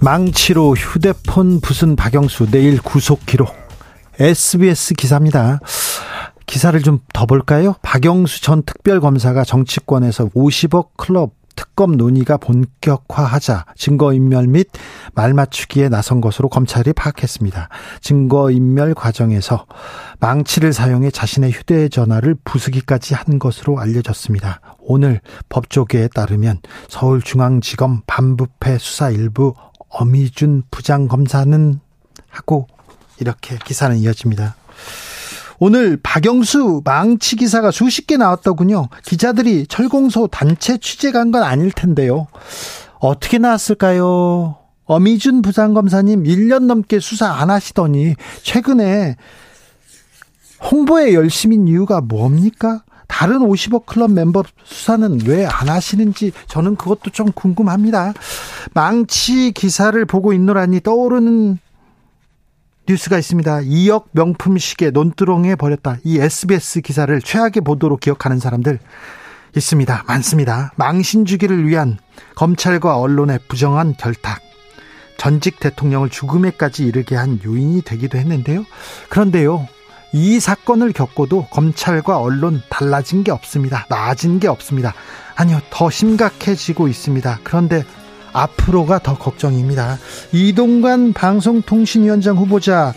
망치로 휴대폰 부순 박영수 내일 구속 기록 SBS 기사입니다. 기사를 좀 더 볼까요? 박영수 전 특별검사가 정치권에서 50억 클럽 특검 논의가 본격화하자 증거인멸 및 말맞추기에 나선 것으로 검찰이 파악했습니다. 증거인멸 과정에서 망치를 사용해 자신의 휴대전화를 부수기까지 한 것으로 알려졌습니다. 오늘 법조계에 따르면 서울중앙지검 반부패 수사 일부 어미준 부장검사는 하고 이렇게 기사는 이어집니다. 오늘 박영수 망치 기사가 수십 개 나왔더군요. 기자들이 철공소 단체 취재 간 건 아닐 텐데요. 어떻게 나왔을까요? 어미준 부장검사님 1년 넘게 수사 안 하시더니 최근에 홍보에 열심인 이유가 뭡니까? 다른 50억 클럽 멤버 수사는 왜 안 하시는지 저는 그것도 좀 궁금합니다. 망치 기사를 보고 있노라니 떠오르는 뉴스가 있습니다. 2억 명품 시계 논두렁에 버렸다. 이 SBS 기사를 최악의 보도로 기억하는 사람들 있습니다. 많습니다. 망신 주기를 위한 검찰과 언론의 부정한 결탁. 전직 대통령을 죽음에까지 이르게 한 요인이 되기도 했는데요. 그런데요. 이 사건을 겪고도 검찰과 언론 달라진 게 없습니다. 나아진 게 없습니다. 아니요, 더 심각해지고 있습니다. 그런데 앞으로가 더 걱정입니다. 이동관 방송통신위원장 후보자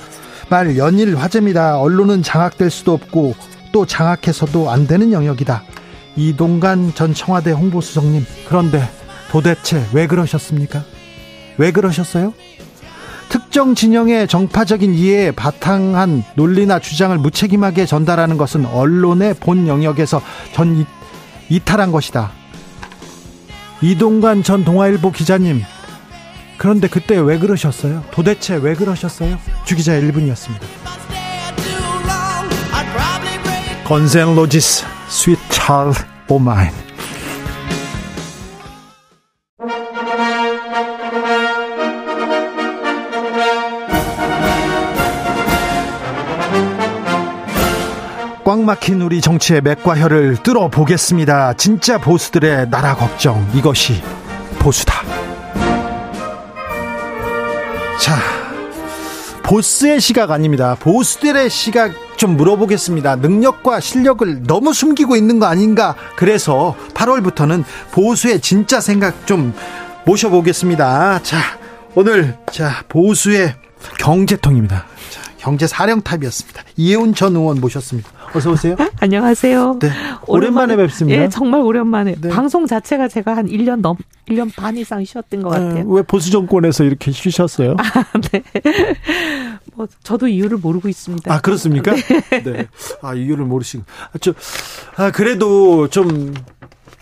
말 연일 화제입니다. 언론은 장악될 수도 없고 또 장악해서도 안 되는 영역이다. 이동관 전 청와대 홍보수석님, 그런데 도대체 왜 그러셨습니까? 왜 그러셨어요? 특정 진영의 정파적인 이해에 바탕한 논리나 주장을 무책임하게 전달하는 것은 언론의 본 영역에서 전 이탈한 것이다. 이동관 전 동아일보 기자님 그런데 그때 왜 그러셨어요? 도대체 왜 그러셨어요? 주기자 1분이었습니다. Guns N' Roses Sweet Child O' Mine 꽉 막힌 우리 정치의 맥과 혀를 뚫어 보겠습니다. 진짜 보수들의 나라 걱정, 이것이 보수다. 자, 보스의 시각 아닙니다. 보수들의 시각 좀 물어보겠습니다. 능력과 실력을 너무 숨기고 있는 거 아닌가? 그래서 8월부터는 보수의 진짜 생각 좀 모셔보겠습니다. 자, 오늘, 자, 보수의 경제통입니다. 자, 경제 사령탑이었습니다. 이혜훈 전 의원 모셨습니다. 어서 오세요. 안녕하세요. 네. 오랜만에, 오랜만에 뵙습니다. 예, 정말 오랜만에. 네. 방송 자체가 제가 한 1년 넘 1년 반 이상 쉬었던 것 네, 같아요. 왜 보수 정권에서 이렇게 쉬셨어요? 아, 네. 뭐 저도 이유를 모르고 있습니다. 아, 그렇습니까? 네. 네. 아, 이유를 모르시고. 아, 저 아, 그래도 좀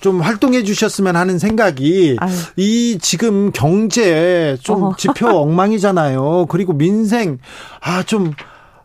좀 활동해 주셨으면 하는 생각이 아유. 이 지금 경제 좀 어. 지표 엉망이잖아요. 그리고 민생 아 좀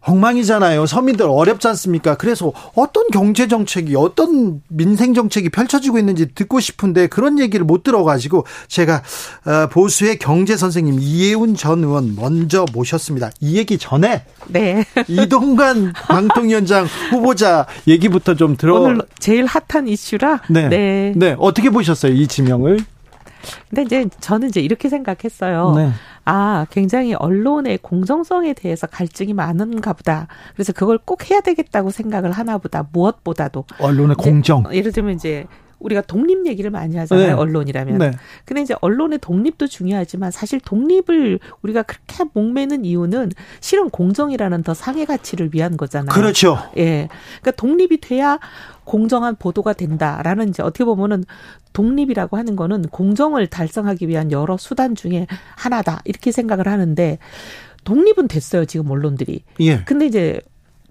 엉망이잖아요. 서민들 어렵지 않습니까? 그래서 어떤 경제 정책이 어떤 민생 정책이 펼쳐지고 있는지 듣고 싶은데 그런 얘기를 못 들어가지고 제가 어, 보수의 경제 선생님 이혜훈 전 의원 먼저 모셨습니다. 이 얘기 전에 네. 이동관 방통위원장 후보자 얘기부터 좀 들어. 오늘 제일 핫한 이슈라. 네. 네. 네. 어떻게 보셨어요 이 지명을? 근데 이제 저는 이제 이렇게 생각했어요. 네. 아, 굉장히 언론의 공정성에 대해서 갈증이 많은가 보다. 그래서 그걸 꼭 해야 되겠다고 생각을 하나 보다. 무엇보다도. 언론의 공정. 예를 들면 이제 우리가 독립 얘기를 많이 하잖아요. 네. 언론이라면. 네. 근데 이제 언론의 독립도 중요하지만 사실 독립을 우리가 그렇게 목매는 이유는 실은 공정이라는 더 상해 가치를 위한 거잖아요. 그렇죠. 예. 그러니까 독립이 돼야 공정한 보도가 된다라는 이제 어떻게 보면은 독립이라고 하는 거는 공정을 달성하기 위한 여러 수단 중에 하나다. 이렇게 생각을 하는데 독립은 됐어요. 지금 언론들이. 예. 근데 이제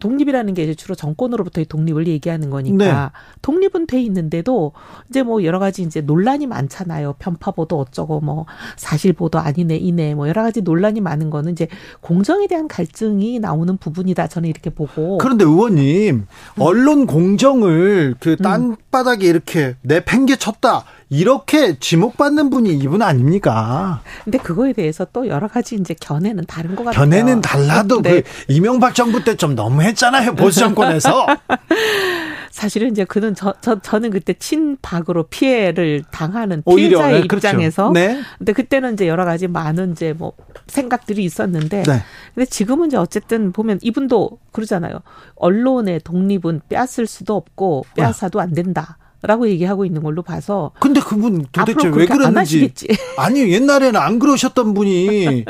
독립이라는 게 이제 주로 정권으로부터의 독립을 얘기하는 거니까 네. 독립은 돼 있는데도 이제 뭐 여러 가지 이제 논란이 많잖아요. 편파 보도 어쩌고 뭐 사실 보도 아니네 이네 뭐 여러 가지 논란이 많은 거는 이제 공정에 대한 갈증이 나오는 부분이다. 저는 이렇게 보고. 그런데 의원님 언론 공정을 그 땅바닥에 이렇게 내팽개쳤다. 이렇게 지목받는 분이 이분 아닙니까? 근데 그거에 대해서 또 여러 가지 이제 견해는 다른 것 같아요. 견해는 달라도 네. 그 이명박 정부 때 좀 너무했잖아요. 보수 정권에서. 사실은 이제 그는 저, 저 저는 그때 친박으로 피해를 당하는 피해자의 네, 그렇죠. 입장에서 네. 근데 그때는 이제 여러 가지 많은 이제 뭐 생각들이 있었는데 네. 근데 지금은 이제 어쨌든 보면 이분도 그러잖아요. 언론의 독립은 빼앗을 수도 없고 빼앗아도 안 된다. 라고 얘기하고 있는 걸로 봐서. 근데 그분 도대체 왜 그러는지. 아니, 옛날에는 안 그러셨던 분이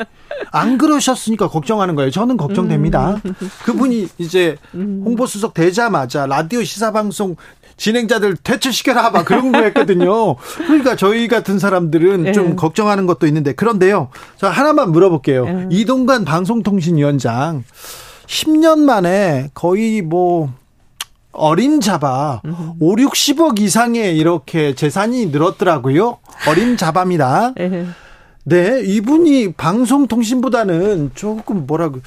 안 그러셨으니까 걱정하는 거예요. 저는 걱정됩니다. 음. 그분이 이제 음. 홍보수석 되자마자 라디오 시사방송 진행자들 퇴출시켜라 막 그런 거 했거든요. 그러니까 저희 같은 사람들은 네. 좀 걱정하는 것도 있는데 그런데요. 저 하나만 물어볼게요. 네. 이동관 방송통신위원장 10년 만에 거의 뭐 어린 잡아 5, 60억 이상의 이렇게 재산이 늘었더라고요. 어린 잡아입니다. 네, 이분이 방송통신보다는 조금 뭐라고,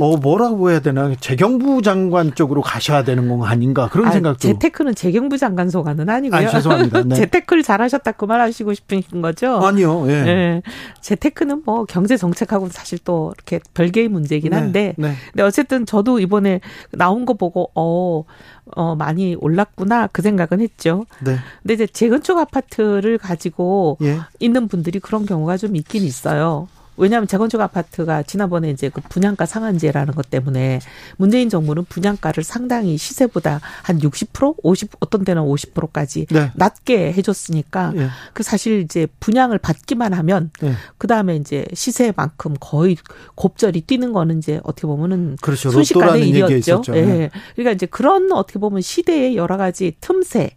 어, 뭐라고 해야 되나, 재경부 장관 쪽으로 가셔야 되는 건 아닌가, 그런 아, 생각도. 재테크는 재경부 장관 소관은 아니고요. 아, 죄송합니다. 네. 재테크를 잘하셨다고 말하시고 싶은 거죠? 아니요, 예. 네. 재테크는 뭐 경제 정책하고는 사실 또 이렇게 별개의 문제이긴 네, 한데, 네, 네. 근데 어쨌든 저도 이번에 나온 거 보고, 어, 어, 많이 올랐구나 그 생각은 했죠. 네. 근데 이제 재건축 아파트를 가지고 예. 있는 분들이 그런 경우가 좀 있긴 있어요. 왜냐하면 재건축 아파트가 지난번에 이제 그 분양가 상한제라는 것 때문에 문재인 정부는 분양가를 상당히 시세보다 한 60%, 50 어떤 데는 50%까지 네. 낮게 해줬으니까 네. 그 사실 이제 분양을 받기만 하면 네. 그 다음에 이제 시세만큼 거의 곱절이 뛰는 거는 이제 어떻게 보면은 그렇죠. 순식간의 일이었죠. 예. 네. 그러니까 이제 그런 어떻게 보면 시대의 여러 가지 틈새,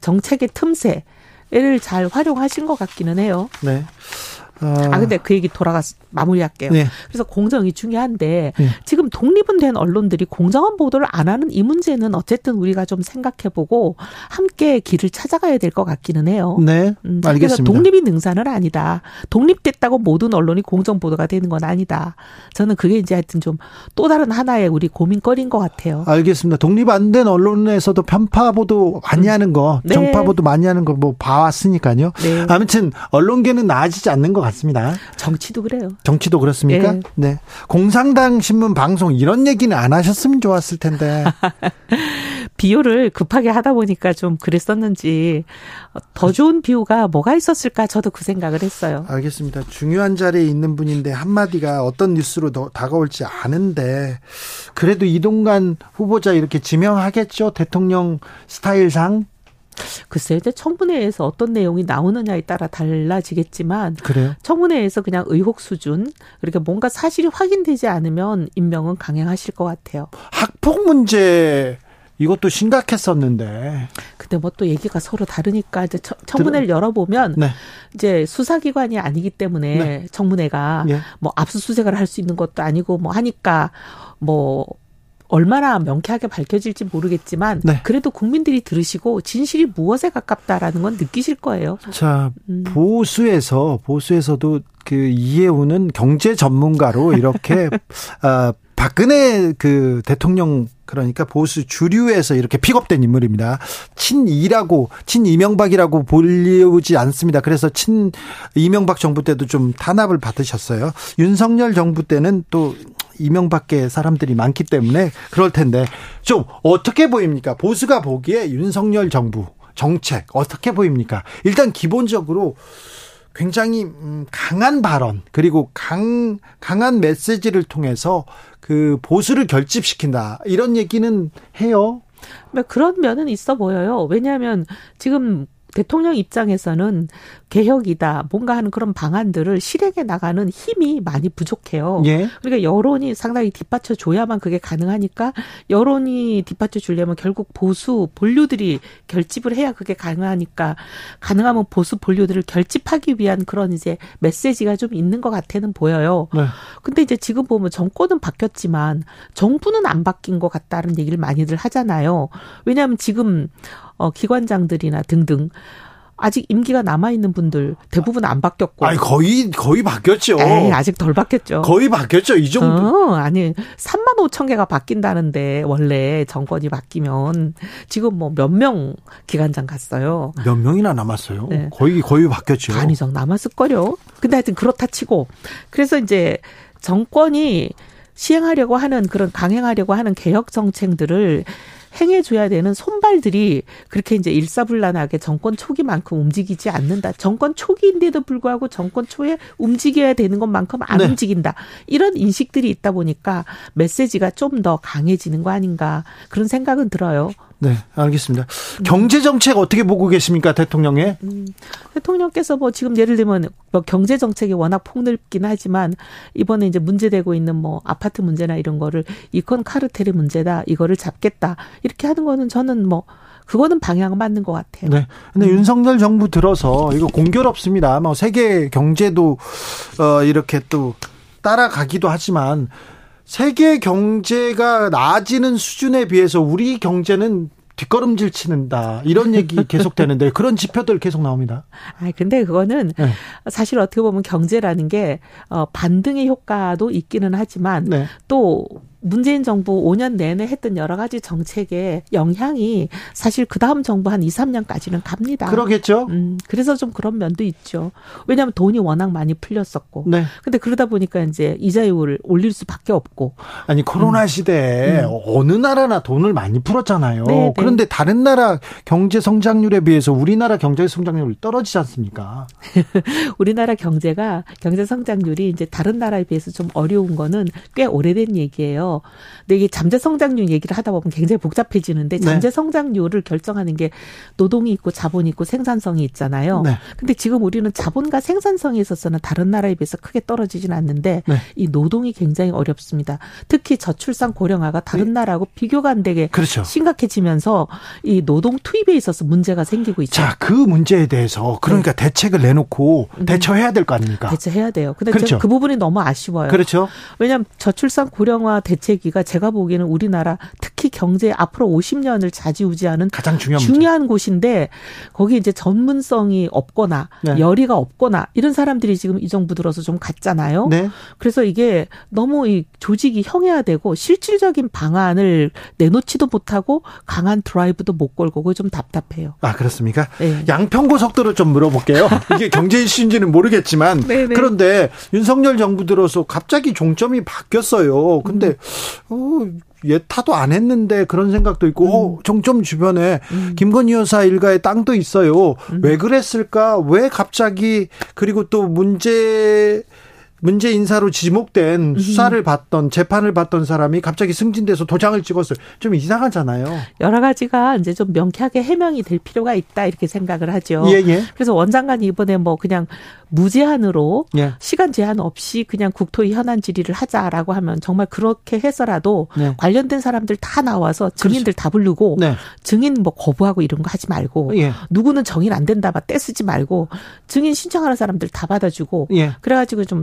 정책의 틈새 를 잘 활용하신 것 같기는 해요. 네. 아, 근데 그 얘기 돌아가서 마무리할게요. 네. 그래서 공정이 중요한데 네. 지금 독립은 된 언론들이 공정한 보도를 안 하는 이 문제는 어쨌든 우리가 좀 생각해보고 함께 길을 찾아가야 될 것 같기는 해요. 네, 음, 알겠습니다. 독립이 능사는 아니다. 독립됐다고 모든 언론이 공정 보도가 되는 건 아니다. 저는 그게 이제 하여튼 좀 또 다른 하나의 우리 고민거리인 것 같아요. 알겠습니다. 독립 안 된 언론에서도 편파 보도 많이 하는 거, 네. 정파 보도 많이 하는 거 뭐 봐왔으니까요. 네. 아무튼 언론계는 나아지지 않는 것 같습니다. 정치도 그래요. 정치도 그렇습니까? 네. 네. 공상당 신문 방송 이런 얘기는 안 하셨으면 좋았을 텐데. 비유를 급하게 하다 보니까 좀 그랬었는지 더 좋은 비유가 뭐가 있었을까 저도 그 생각을 했어요. 알겠습니다. 중요한 자리에 있는 분인데 한마디가 어떤 뉴스로 더 다가올지 아는데 그래도 이동관 후보자 이렇게 지명하겠죠? 대통령 스타일상 글쎄요, 이제 청문회에서 어떤 내용이 나오느냐에 따라 달라지겠지만 그래요? 청문회에서 그냥 의혹 수준 그렇게 뭔가 사실이 확인되지 않으면 임명은 강행하실 것 같아요. 학폭 문제 이것도 심각했었는데. 근데 뭐 또 얘기가 서로 다르니까 이제 청문회를 들어... 열어보면 네. 이제 수사기관이 아니기 때문에 네. 청문회가 예. 뭐 압수수색을 할 수 있는 것도 아니고 뭐 하니까 뭐 얼마나 명쾌하게 밝혀질지 모르겠지만 네. 그래도 국민들이 들으시고 진실이 무엇에 가깝다라는 건 느끼실 거예요. 자, 음. 보수에서 보수에서도 그 이해우는 경제 전문가로 이렇게 아 박근혜 그 대통령 그러니까 보수 주류에서 이렇게 픽업된 인물입니다. 친이라고 친이명박이라고 불리우지 않습니다. 그래서 친 이명박 정부 때도 좀 탄압을 받으셨어요. 윤석열 정부 때는 또 이명박계 사람들이 많기 때문에 그럴 텐데 좀 어떻게 보입니까? 보수가 보기에 윤석열 정부 정책 어떻게 보입니까? 일단 기본적으로 굉장히 음, 강한 발언 그리고 강 강한 메시지를 통해서 그 보수를 결집시킨다 이런 얘기는 해요. 그런 면은 있어 보여요. 왜냐하면 지금 대통령 입장에서는 개혁이다, 뭔가 하는 그런 방안들을 실행해 나가는 힘이 많이 부족해요. 예. 그러니까 여론이 상당히 뒷받쳐 줘야만 그게 가능하니까 여론이 뒷받쳐 주려면 결국 보수 본류들이 결집을 해야 그게 가능하니까 가능하면 보수 본류들을 결집하기 위한 그런 이제 메시지가 좀 있는 것 같아는 보여요. 네. 근데 이제 지금 보면 정권은 바뀌었지만 정부는 안 바뀐 것 같다는 얘기를 많이들 하잖아요. 왜냐하면 지금 어, 기관장들이나 등등 아직 임기가 남아 있는 분들 대부분 안 바뀌었고. 아니 거의 거의 바뀌었죠. 에이, 아직 덜 바뀌었죠. 거의 바뀌었죠. 이 정도. 어, 아니 3만 5천 개가 바뀐다는데 원래 정권이 바뀌면 지금 뭐 몇 명 기관장 갔어요. 몇 명이나 남았어요. 네. 거의 거의 바뀌었죠. 반 이상 남았을 거요. 근데 하여튼 그렇다 치고 그래서 이제 정권이 시행하려고 하는 그런 강행하려고 하는 개혁 정책들을 행해줘야 되는 손발들이 그렇게 이제 일사불란하게 정권 초기만큼 움직이지 않는다. 정권 초기인데도 불구하고 정권 초에 움직여야 되는 것만큼 안 네. 움직인다. 이런 인식들이 있다 보니까 메시지가 좀 더 강해지는 거 아닌가 그런 생각은 들어요. 네, 알겠습니다. 경제 정책 어떻게 보고 계십니까, 대통령의? 음, 대통령께서 뭐 지금 예를 들면 뭐 경제 정책이 워낙 폭넓긴 하지만 이번에 이제 문제되고 있는 뭐 아파트 문제나 이런 거를 이콘 카르텔의 문제다, 이거를 잡겠다 이렇게 하는 거는 저는 뭐 그거는 방향은 맞는 것 같아요. 네. 근데 음. 윤석열 정부 들어서 이거 공교롭습니다. 뭐 세계 경제도 어 이렇게 또 따라가기도 하지만 세계 경제가 나아지는 수준에 비해서 우리 경제는 뒷걸음질 치는다 이런 얘기 계속 되는데 그런 지표들 계속 나옵니다. 아 근데 그거는 네. 사실 어떻게 보면 경제라는 게 어, 반등의 효과도 있기는 하지만 네. 또 문재인 정부 5년 내내 했던 여러 가지 정책의 영향이 사실 그 다음 정부 한 2, 3년까지는 갑니다. 그러겠죠. 음, 그래서 좀 그런 면도 있죠. 왜냐하면 돈이 워낙 많이 풀렸었고. 네. 근데 그러다 보니까 이제 이자율을 올릴 수밖에 없고. 아니 코로나 음. 시대에 음. 어느 나라나 돈을 많이 풀었잖아요. 네, 네. 그런데 다른 나라 경제 성장률에 비해서 우리나라 경제 성장률이 떨어지지 않습니까? 우리나라 경제가 경제 성장률이 이제 다른 나라에 비해서 좀 어려운 거는 꽤 오래된 얘기예요. 근데 이게 잠재 성장률 얘기를 하다 보면 굉장히 복잡해지는데 네. 잠재 성장률을 결정하는 게 노동이 있고 자본이 있고 생산성이 있잖아요. 네. 근데 지금 우리는 자본과 생산성에 있어서는 다른 나라에 비해서 크게 떨어지지는 않는데 네. 이 노동이 굉장히 어렵습니다. 특히 저출산 고령화가 다른 네. 나라하고 비교가 안 되게 그렇죠. 심각해지면서 이 노동 투입에 있어서 문제가 생기고 있죠. 자, 그 문제에 대해서 그러니까 네. 대책을 내놓고 음. 대처해야 될 거 아닙니까? 대처해야 돼요. 근데 그렇죠. 그 부분이 너무 아쉬워요. 그렇죠. 왜냐하면 저출산 고령화 대 대책위가 제가 보기에는 우리나라 특히 경제 앞으로 50년을 좌지우지하는 가장 중요한, 중요한 곳인데 거기 이제 전문성이 없거나 네. 열의가 없거나 이런 사람들이 지금 이 정부 들어서 좀 갔잖아요. 네. 그래서 이게 너무 이 조직이 형해화되고 실질적인 방안을 내놓지도 못하고 강한 드라이브도 못 걸고 그게 좀 답답해요. 아 그렇습니까? 네. 양평고 속도로 좀 물어볼게요. 이게 경제 이슈인지는 모르겠지만 네, 네. 그런데 윤석열 정부 들어서 갑자기 종점이 바뀌었어요. 근데 음. 어, 예타도 안 했는데 그런 생각도 있고 음. 어, 정점 주변에 음. 김건희 여사 일가의 땅도 있어요. 음. 왜 그랬을까? 왜 갑자기 그리고 또 문제 문제 인사로 지목된 음. 수사를 받던 재판을 받던 사람이 갑자기 승진돼서 도장을 찍었어요. 좀 이상하잖아요. 여러 가지가 이제 좀 명쾌하게 해명이 될 필요가 있다 이렇게 생각을 하죠. 예, 예. 그래서 원장관이 이번에 뭐 그냥 무제한으로 예. 시간 제한 없이 그냥 국토위 현안 질의를 하자라고 하면 정말 그렇게 해서라도 네. 관련된 사람들 다 나와서 증인들 그렇죠. 다 부르고 네. 증인 뭐 거부하고 이런 거 하지 말고 예. 누구는 정인 안 된다 막 떼쓰지 말고 증인 신청하는 사람들 다 받아주고 예. 그래가지고 좀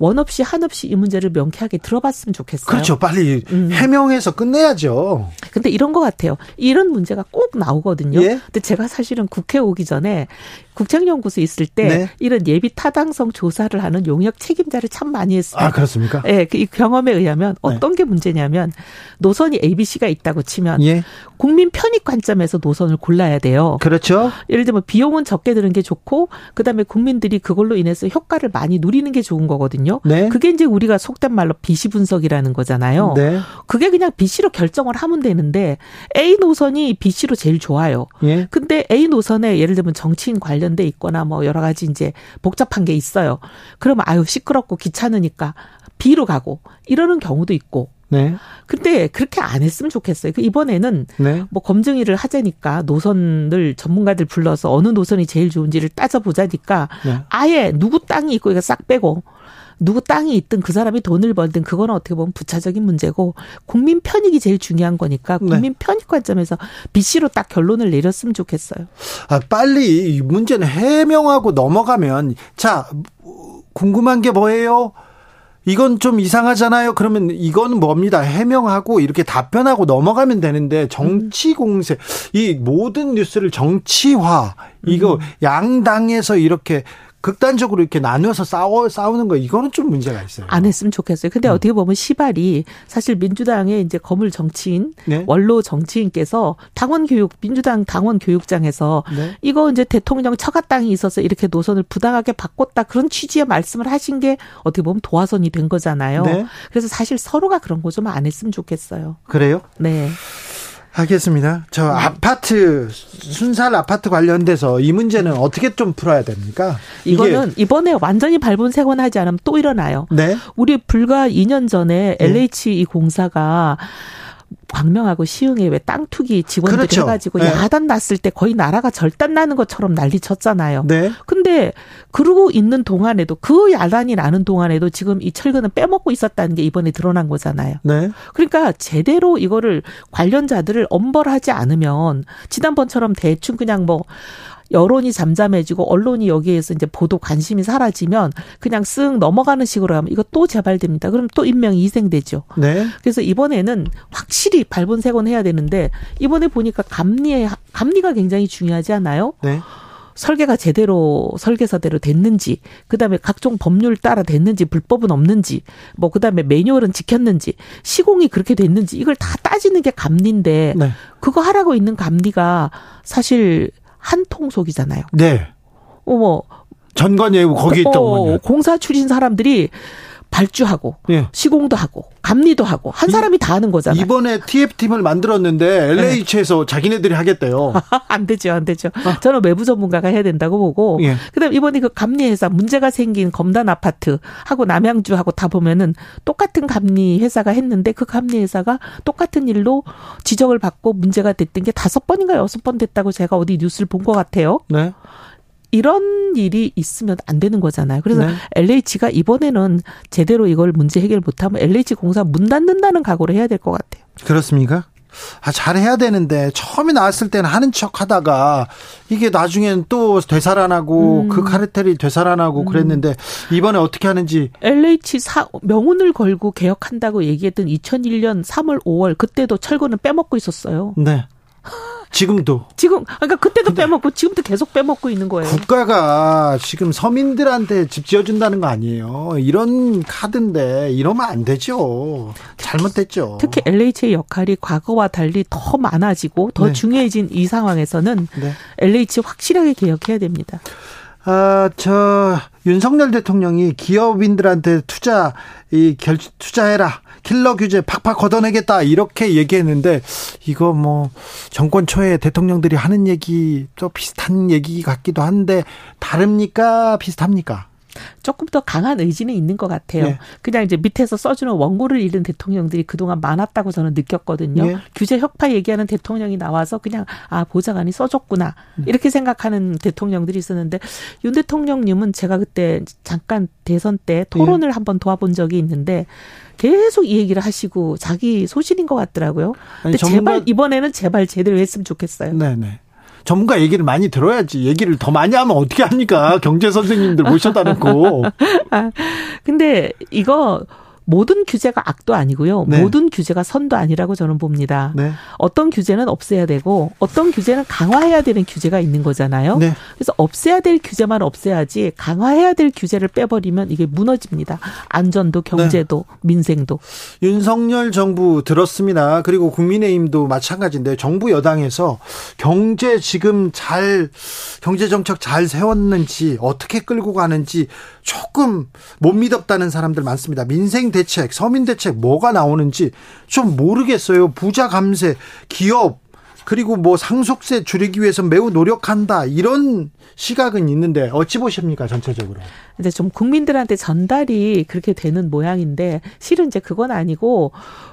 원 없이 한 없이 이 문제를 명쾌하게 들어봤으면 좋겠어요. 그렇죠. 빨리 음. 해명해서 끝내야죠. 근데 이런 것 같아요. 이런 문제가 꼭 나오거든요. 예? 근데 제가 사실은 국회 오기 전에 국정연구소 있을 때 네. 이런 예비 타당성 조사를 하는 용역 책임자를 참 많이 했어요. 아 그렇습니까? 예, 그이 경험에 의하면 네. 어떤 네. 게 문제냐면 노선이 A, B, C가 있다고 치면 예. 국민 편익 관점에서 노선을 골라야 돼요. 그렇죠. 예를 들면 비용은 적게 드는 게 좋고 그다음에 국민들이 그걸로 인해서 효과를 많이 누리는 게 좋은 거거든요. 네. 그게 이제 우리가 속된 말로 비시 분석이라는 거잖아요. 네. 그게 그냥 BC로 결정을 하면 되는데 A 노선이 BC로 제일 좋아요. 예. 근데 A 노선에 예를 들면 정치인 관련돼 있거나 뭐 여러 가지 이제 복잡한 게 있어요. 그러면 아유 시끄럽고 귀찮으니까 B로 가고 이러는 경우도 있고 네. 근데 그렇게 안 했으면 좋겠어요. 그 이번에는 네. 뭐 검증위를 하자니까 노선을 전문가들 불러서 어느 노선이 제일 좋은지를 따져보자니까 네. 아예 누구 땅이 있고 이거 싹 빼고 누구 땅이 있든 그 사람이 돈을 벌든 그거는 어떻게 보면 부차적인 문제고 국민 편익이 제일 중요한 거니까 네. 국민 네. 편익 관점에서 BC로 딱 결론을 내렸으면 좋겠어요. 아, 빨리 이 문제는 해명하고 넘어가면 자 궁금한 게 뭐예요? 이건 좀 이상하잖아요. 그러면 이건 뭡니다. 해명하고 이렇게 답변하고 넘어가면 되는데 정치 공세 이 모든 뉴스를 정치화 이거 음. 양당에서 이렇게 극단적으로 이렇게 나누어서 싸워 싸우는 거 이거는 좀 문제가 있어요. 안 했으면 좋겠어요. 근데 음. 어떻게 보면 시발이 사실 민주당의 이제 거물 정치인 네? 원로 정치인께서 당원 교육 민주당 당원 교육장에서 네? 이거 이제 대통령 처가 땅이 있어서 이렇게 노선을 부당하게 바꿨다 그런 취지의 말씀을 하신 게 어떻게 보면 도화선이 된 거잖아요. 네? 그래서 사실 서로가 그런 거 좀 안 했으면 좋겠어요. 그래요? 네. 알겠습니다. 저 네. 아파트 순살 아파트 관련돼서 이 문제는 어떻게 좀 풀어야 됩니까? 이거는 이번에 완전히 발본색원하지 않으면 또 일어나요. 네. 우리 불과 2년 전에 네. LH 이 공사가 광명하고 시흥에 왜 땅 투기 직원들이 그렇죠. 해가지고 네. 야단 났을 때 거의 나라가 절단 나는 것처럼 난리 쳤잖아요. 네. 근데 그러고 있는 동안에도 그 야단이 나는 동안에도 지금 이 철근은 빼먹고 있었다는 게 이번에 드러난 거잖아요. 네. 그러니까 제대로 이거를 관련자들을 엄벌하지 않으면 지난번처럼 대충 그냥 뭐 여론이 잠잠해지고 언론이 여기에서 이제 보도 관심이 사라지면 그냥 쓱 넘어가는 식으로 하면 이거 또 재발됩니다. 그럼 또 인명이 희생되죠. 네. 그래서 이번에는 확실히 발본색원 해야 되는데 이번에 보니까 감리에 감리가 굉장히 중요하지 않아요? 네. 설계가 제대로 설계서대로 됐는지, 그 다음에 각종 법률 따라 됐는지, 불법은 없는지, 뭐, 그 다음에 매뉴얼은 지켰는지, 시공이 그렇게 됐는지, 이걸 다 따지는 게 감리인데, 네. 그거 하라고 있는 감리가 사실 한 통속이잖아요. 네. 어머. 전관예우 거기 있던 어, 공사 출신 사람들이 발주하고 예. 시공도 하고 감리도 하고 한 사람이 다 하는 거잖아요. 이번에 TF팀을 만들었는데 LH에서 네. 자기네들이 하겠대요. 안 되죠, 안 되죠. 아. 저는 외부 전문가가 해야 된다고 보고. 예. 그다음 이번에 그 감리 회사 문제가 생긴 검단 아파트 하고 남양주 하고 다 보면은 똑같은 감리 회사가 했는데 그 감리 회사가 똑같은 일로 지적을 받고 문제가 됐던 게 다섯 번인가 여섯 번 됐다고 제가 어디 뉴스를 본 것 같아요. 네. 이런 일이 있으면 안 되는 거잖아요. 그래서 네. LH가 이번에는 제대로 이걸 문제 해결 못하면 LH 공사 문 닫는다는 각오를 해야 될 것 같아요. 그렇습니까? 아, 잘해야 되는데 처음에 나왔을 때는 하는 척 하다가 이게 나중엔 또 되살아나고 음. 그 카르텔이 되살아나고 음. 그랬는데 이번에 어떻게 하는지 LH 사, 명운을 걸고 개혁한다고 얘기했던 2001년 3월 5월 그때도 철거는 빼먹고 있었어요. 네. 지금도. 지금 그러니까 그때도 빼먹고 지금도 계속 빼먹고 있는 거예요. 국가가 지금 서민들한테 집 지어준다는 거 아니에요. 이런 카드인데 이러면 안 되죠. 잘못됐죠. 특히 LH의 역할이 과거와 달리 더 많아지고 더 네. 중요해진 이 상황에서는 네. LH 확실하게 개혁해야 됩니다. 아, 저 윤석열 대통령이 기업인들한테 투자 이 결 투자해라. 킬러 규제 팍팍 걷어내겠다 이렇게 얘기했는데 이거 뭐 정권 초에 대통령들이 하는 얘기 또 비슷한 얘기 같기도 한데 다릅니까 비슷합니까? 조금 더 강한 의지는 있는 것 같아요. 네. 그냥 이제 밑에서 써주는 원고를 잃은 대통령들이 그동안 많았다고 저는 느꼈거든요. 네. 규제 혁파 얘기하는 대통령이 나와서 그냥 아 보좌관이 써줬구나 음. 이렇게 생각하는 대통령들이 있었는데 윤 대통령님은 제가 그때 잠깐 대선 때 토론을 네. 한번 도와본 적이 있는데 계속 이 얘기를 하시고 자기 소신인 것 같더라고요. 근데 전문가... 제발 이번에는 제발 제대로 했으면 좋겠어요. 네네. 전문가 얘기를 많이 들어야지. 얘기를 더 많이 하면 어떻게 합니까? 경제 선생님들 모셔다 놓고. 아, 근데 이거 모든 규제가 악도 아니고요. 네. 모든 규제가 선도 아니라고 저는 봅니다. 네. 어떤 규제는 없애야 되고 어떤 규제는 강화해야 되는 규제가 있는 거잖아요. 네. 그래서 없애야 될 규제만 없애야지 강화해야 될 규제를 빼버리면 이게 무너집니다. 안전도 경제도 네. 민생도. 윤석열 정부 들었습니다. 그리고 국민의힘도 마찬가지인데 정부 여당에서 경제 지금 잘 경제 정책 잘 세웠는지 어떻게 끌고 가는지 조금 못 믿었다는 사람들 많습니다. 민생 대책, 서민 대책 뭐가 나오는지 좀 모르겠어요. 부자 감세, 기업 그리고 뭐 상속세 줄이기 위해서 매우 노력한다 이런 시각은 있는데 어찌 보십니까 전체적으로? 이제 좀 국민들한테 전달이 그렇게 되는 모양인데 실은 이제 그건 아니고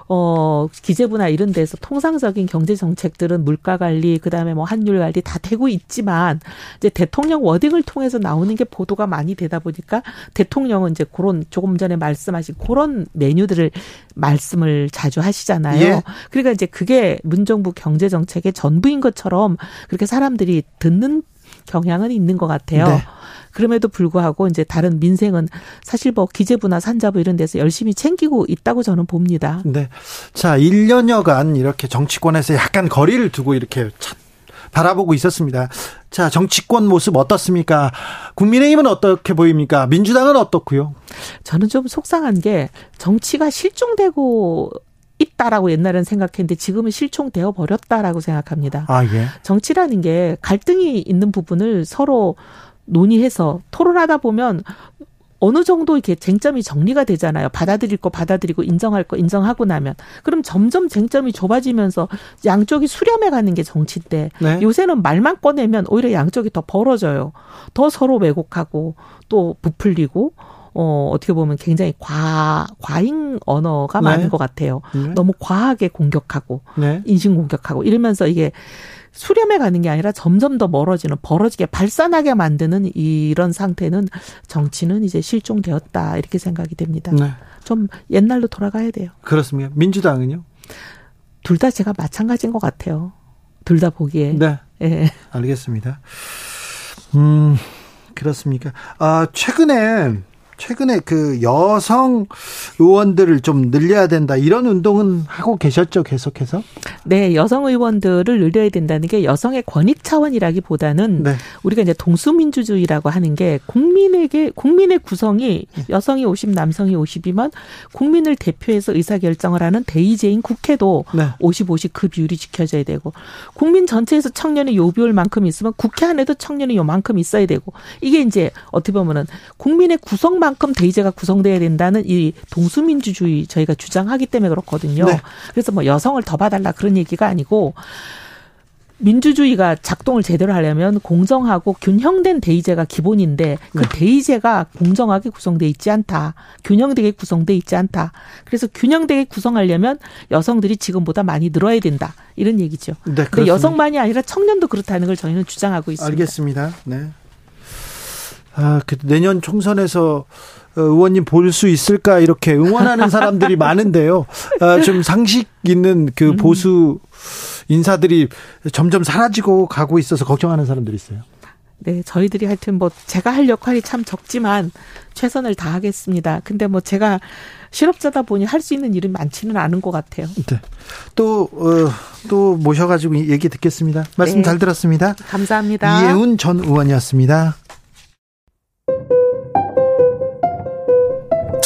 어, 기재부나 이런 데서 통상적인 경제 정책들은 물가 관리, 그다음에 뭐 환율 관리 다 되고 있지만 이제 대통령 워딩을 통해서 나오는 게 보도가 많이 되다 보니까 대통령은 이제 그런 조금 전에 말씀하신 그런 메뉴들을 말씀을 자주 하시잖아요. 예. 그러니까 이제 그게 문정부 경제 정책의 전부인 것처럼 그렇게 사람들이 듣는 경향은 있는 것 같아요. 네. 그럼에도 불구하고 이제 다른 민생은 사실 뭐 기재부나 산자부 이런 데서 열심히 챙기고 있다고 저는 봅니다. 네. 자, 1년여간 이렇게 정치권에서 약간 거리를 두고 이렇게 바라보고 있었습니다. 자, 정치권 모습 어떻습니까? 국민의힘은 어떻게 보입니까? 민주당은 어떻고요? 저는 좀 속상한 게 정치가 실종되고 있다라고 옛날엔 생각했는데 지금은 실종되어 버렸다라고 생각합니다. 아, 예. 정치라는 게 갈등이 있는 부분을 서로 논의해서 토론하다 보면 어느 정도 이렇게 쟁점이 정리가 되잖아요. 받아들일 거 받아들이고 인정할 거 인정하고 나면 그럼 점점 쟁점이 좁아지면서 양쪽이 수렴해 가는 게 정치인데 네. 요새는 말만 꺼내면 오히려 양쪽이 더 벌어져요. 더 서로 왜곡하고 또 부풀리고 어, 어떻게 보면 굉장히 과, 과잉 언어가 네. 많은 것 같아요. 네. 너무 과하게 공격하고, 네. 인신 공격하고, 이러면서 이게 수렴해 가는 게 아니라 점점 더 멀어지는 벌어지게 발산하게 만드는 이런 상태는 정치는 이제 실종되었다 이렇게 생각이 됩니다. 네. 좀 옛날로 돌아가야 돼요. 그렇습니다. 민주당은요? 둘 다 제가 마찬가지인 것 같아요. 둘 다 보기에. 네. 네. 알겠습니다. 음, 그렇습니까? 아, 최근에 최근에 그 여성 의원들을 좀 늘려야 된다 이런 운동은 하고 계셨죠 계속해서? 네, 여성 의원들을 늘려야 된다는 게 여성의 권익 차원이라기보다는 네. 우리가 이제 동수민주주의라고 하는 게 국민에게 국민의 구성이 여성이 50, 남성이 50이면 국민을 대표해서 의사 결정을 하는 대의제인 국회도 네. 50, 50 그 비율이 지켜져야 되고 국민 전체에서 청년이 요 비율만큼 있으면 국회 안에도 청년이 요만큼 있어야 되고 이게 이제 어떻게 보면은 국민의 구성만 만큼 대의제가 구성돼야 된다는 이 동수민주주의 저희가 주장하기 때문에 그렇거든요. 네. 그래서 뭐 여성을 더 봐달라 그런 얘기가 아니고 민주주의가 작동을 제대로 하려면 공정하고 균형된 대의제가 기본인데 그 네. 대의제가 공정하게 구성돼 있지 않다. 균형되게 구성돼 있지 않다. 그래서 균형되게 구성하려면 여성들이 지금보다 많이 늘어야 된다. 이런 얘기죠. 네, 근데 여성만이 아니라 청년도 그렇다는 걸 저희는 주장하고 있습니다. 알겠습니다. 네. 아, 그 내년 총선에서 어, 의원님 볼 수 있을까 이렇게 응원하는 사람들이 많은데요. 아, 좀 상식 있는 그 음. 보수 인사들이 점점 사라지고 가고 있어서 걱정하는 사람들이 있어요. 네, 저희들이 하여튼 뭐 제가 할 역할이 참 적지만 최선을 다하겠습니다. 근데 뭐 제가 실업자다 보니 할 수 있는 일이 많지는 않은 것 같아요. 네. 또, 어, 또 모셔가지고 얘기 듣겠습니다. 말씀 네. 잘 들었습니다. 감사합니다. 이혜훈 전 의원이었습니다.